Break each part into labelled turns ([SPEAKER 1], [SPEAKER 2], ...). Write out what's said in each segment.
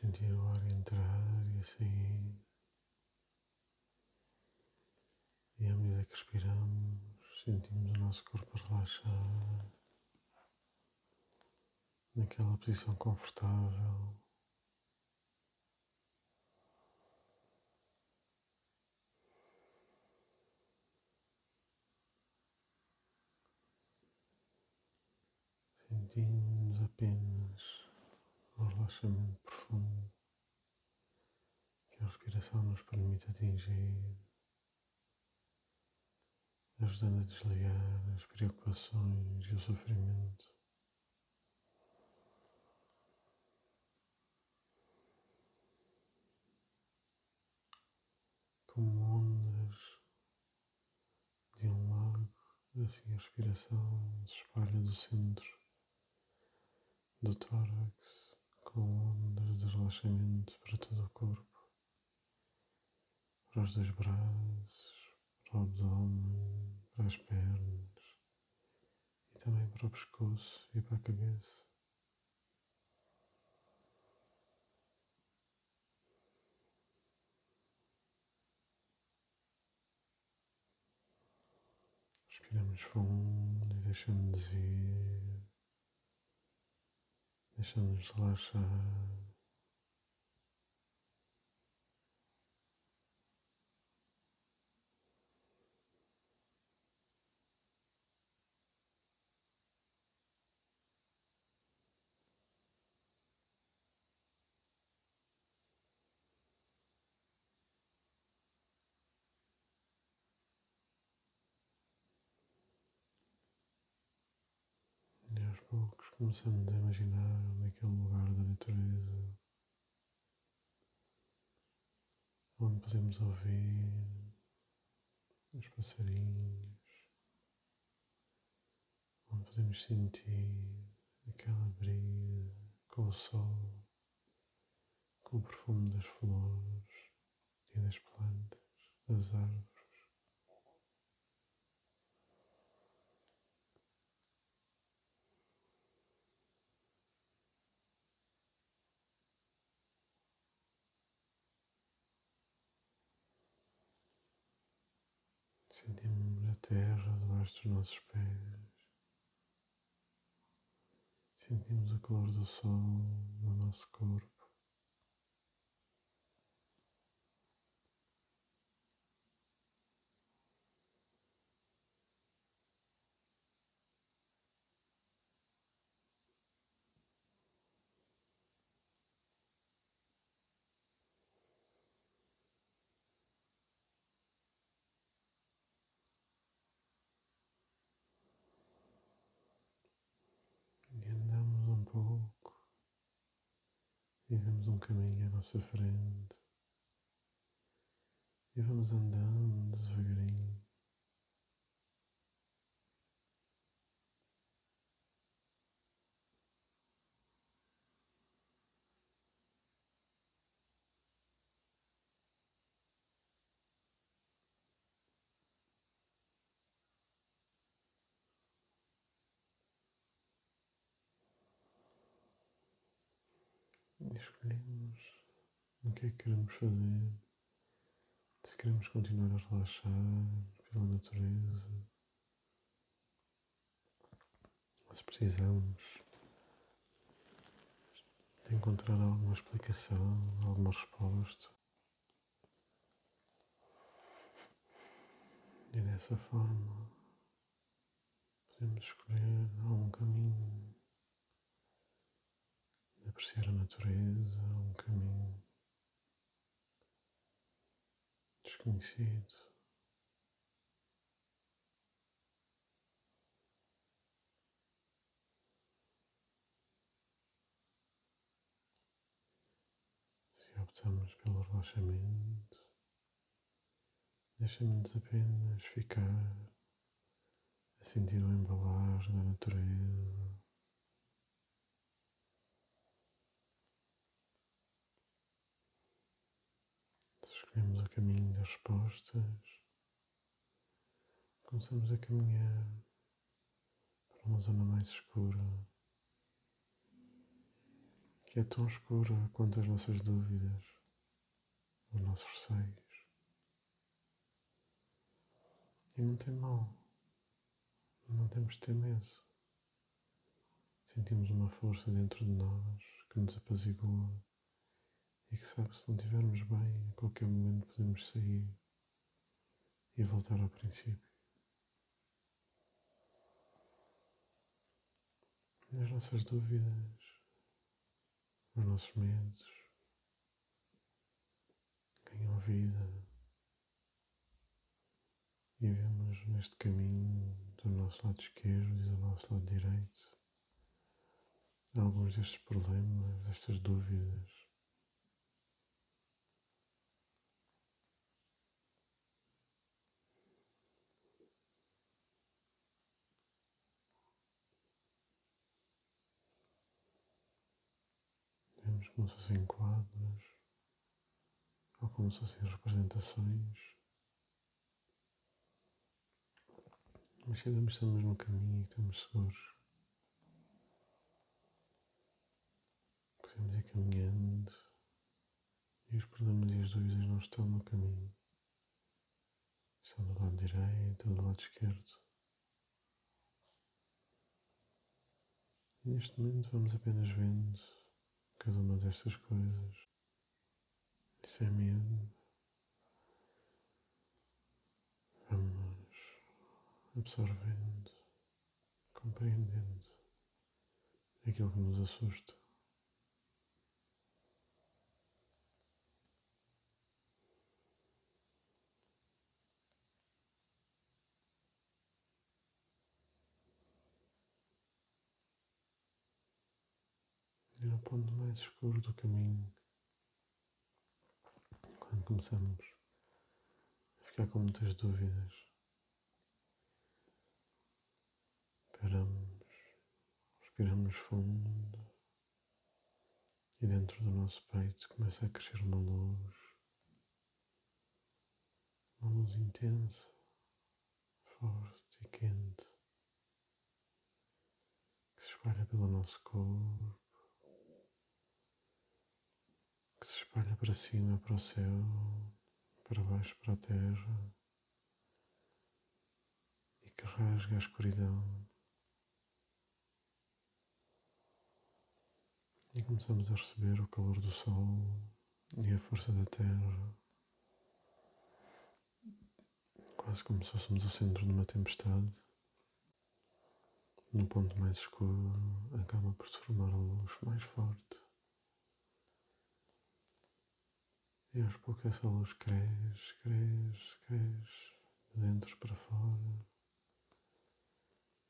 [SPEAKER 1] sentir o ar entrar e sair. E à medida que respiramos, sentimos o nosso corpo relaxar naquela posição confortável. Sentimos apenas o relaxamento profundo que a respiração nos permite atingir, ajudando a desligar as preocupações e o sofrimento. Como ondas de um lago, assim a respiração se espalha do centro do tórax com ondas de relaxamento para todo o corpo, para os dois braços, para o abdômen, para as pernas e também para o pescoço e para a cabeça. Respiramos fundo e deixamos ir. Deixa-nos relaxar. poucos começamos a imaginar naquele lugar da natureza onde podemos ouvir os passarinhos, onde podemos sentir aquela brisa com o sol, com o perfume das flores e das plantas, das árvores. Sentimos a terra debaixo dos nossos pés. Sentimos o calor do sol no nosso corpo. E vemos um caminho à nossa frente e vamos andando devagarinho. Escolhemos o que é que queremos fazer, se queremos continuar a relaxar pela natureza, se precisamos de encontrar alguma explicação, alguma resposta. E dessa forma podemos escolher algum caminho apreciar a natureza, um caminho desconhecido. Se optamos pelo relaxamento, deixamos-nos apenas ficar a sentir o embalagem da natureza. Escolhemos o caminho das respostas, começamos a caminhar para uma zona mais escura que é tão escura quanto as nossas dúvidas, os nossos receios. E não tem mal, não temos de ter medo. Sentimos uma força dentro de nós que nos apazigua e que sabe se não estivermos bem, a qualquer momento podemos sair e voltar ao princípio. As nossas dúvidas, os nossos medos ganham vida e vemos neste caminho do nosso lado esquerdo e do nosso lado direito alguns destes problemas, destas dúvidas como se fossem quadros ou como se fossem representações. Mas ainda estamos no caminho e estamos seguros. Podemos ir caminhando e os problemas e as dúvidas não estão no caminho. Estão do lado direito do lado esquerdo. Neste momento vamos apenas vendo cada uma destas coisas. Isso é medo. Vamos absorvendo, compreendendo aquilo que nos assusta. Ponto mais escuro do caminho, quando começamos a ficar com muitas dúvidas, paramos, respiramos fundo e dentro do nosso peito começa a crescer uma luz, uma luz intensa, forte e quente que se espalha pelo nosso corpo se espalha para cima, para o céu, para baixo, para a terra e que rasga a escuridão. E começamos a receber o calor do sol e a força da terra, quase como se fôssemos o centro de uma tempestade. No ponto mais escuro, acaba por se formar a luz mais forte. E aos poucos essa luz cresce, cresce, cresce, de dentro para fora.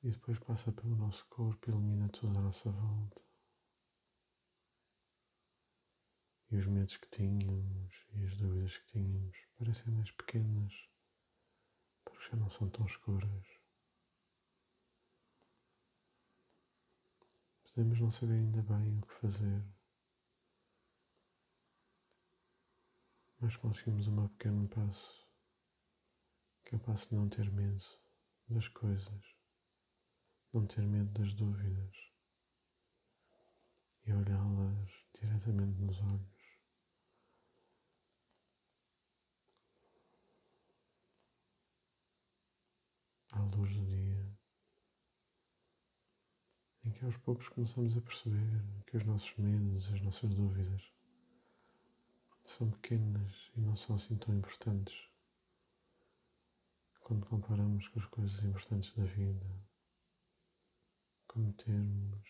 [SPEAKER 1] E depois passa pelo nosso corpo ilumina toda a nossa volta. E os medos que tínhamos e as dúvidas que tínhamos parecem mais pequenas, porque já não são tão escuras. Podemos não saber ainda bem o que fazer mas conseguimos um pequeno passo, que é o passo de não ter medo das coisas, não ter medo das dúvidas e olhá-las diretamente nos olhos. À luz do dia, em que aos poucos começamos a perceber que os nossos medos, as nossas dúvidas são pequenas e não são assim tão importantes quando comparamos com as coisas importantes da vida, como termos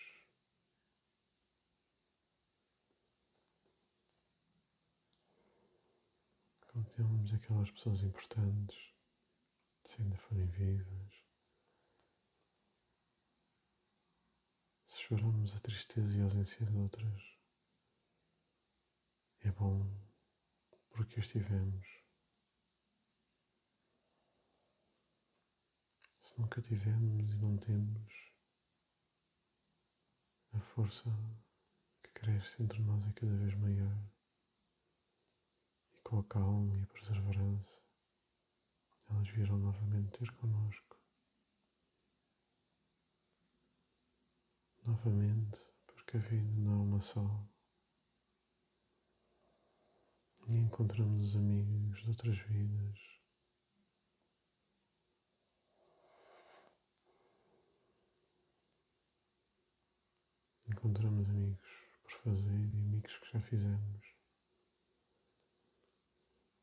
[SPEAKER 1] como termos aquelas pessoas importantes, se ainda forem vivas. Se choramos a tristeza e a ausência de outras, é bom porque estivemos. Se nunca tivemos e não temos, a força que cresce entre nós é cada vez maior. E com a calma e a perseverança, elas virão novamente ter connosco. Novamente, porque a vida não é uma só, E encontramos os amigos de outras vidas. Encontramos amigos por fazer e amigos que já fizemos.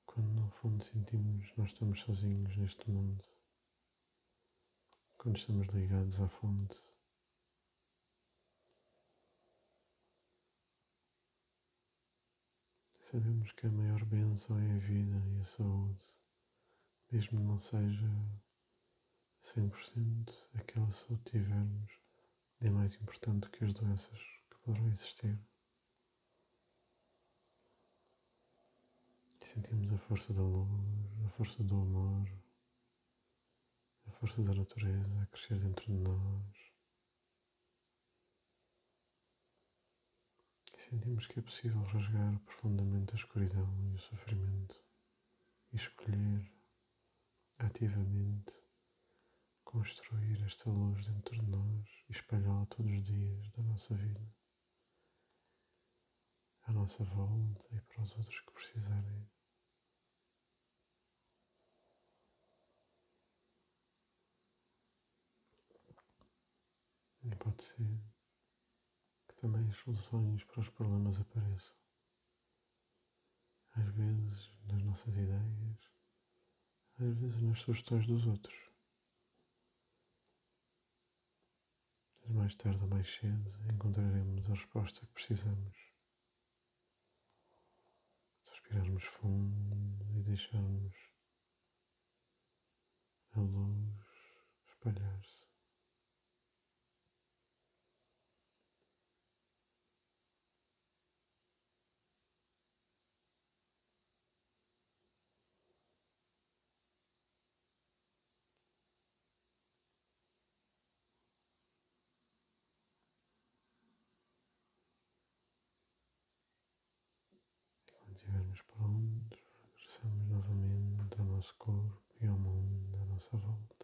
[SPEAKER 1] Quando no fundo sentimos nós estamos sozinhos neste mundo. Quando estamos ligados à fonte. Sabemos que a maior bênção é a vida e a saúde, mesmo não seja 100% aquela saúde que tivermos, é mais importante que as doenças que poderão existir. E sentimos a força da luz, a força do amor, a força da natureza a crescer dentro de nós. Sentimos que é possível rasgar profundamente a escuridão e o sofrimento e escolher ativamente construir esta luz dentro de nós e espalhá-la todos os dias da nossa vida, à nossa volta e para os outros que precisarem. E pode ser também as soluções para os problemas apareçam. Às vezes nas nossas ideias, às vezes nas sugestões dos outros. Mas mais tarde ou mais cedo encontraremos a resposta que precisamos. Respirarmos fundo e deixarmos a luz espalhar-se. Estivermos prontos, regressamos novamente ao nosso corpo e ao mundo à nossa volta.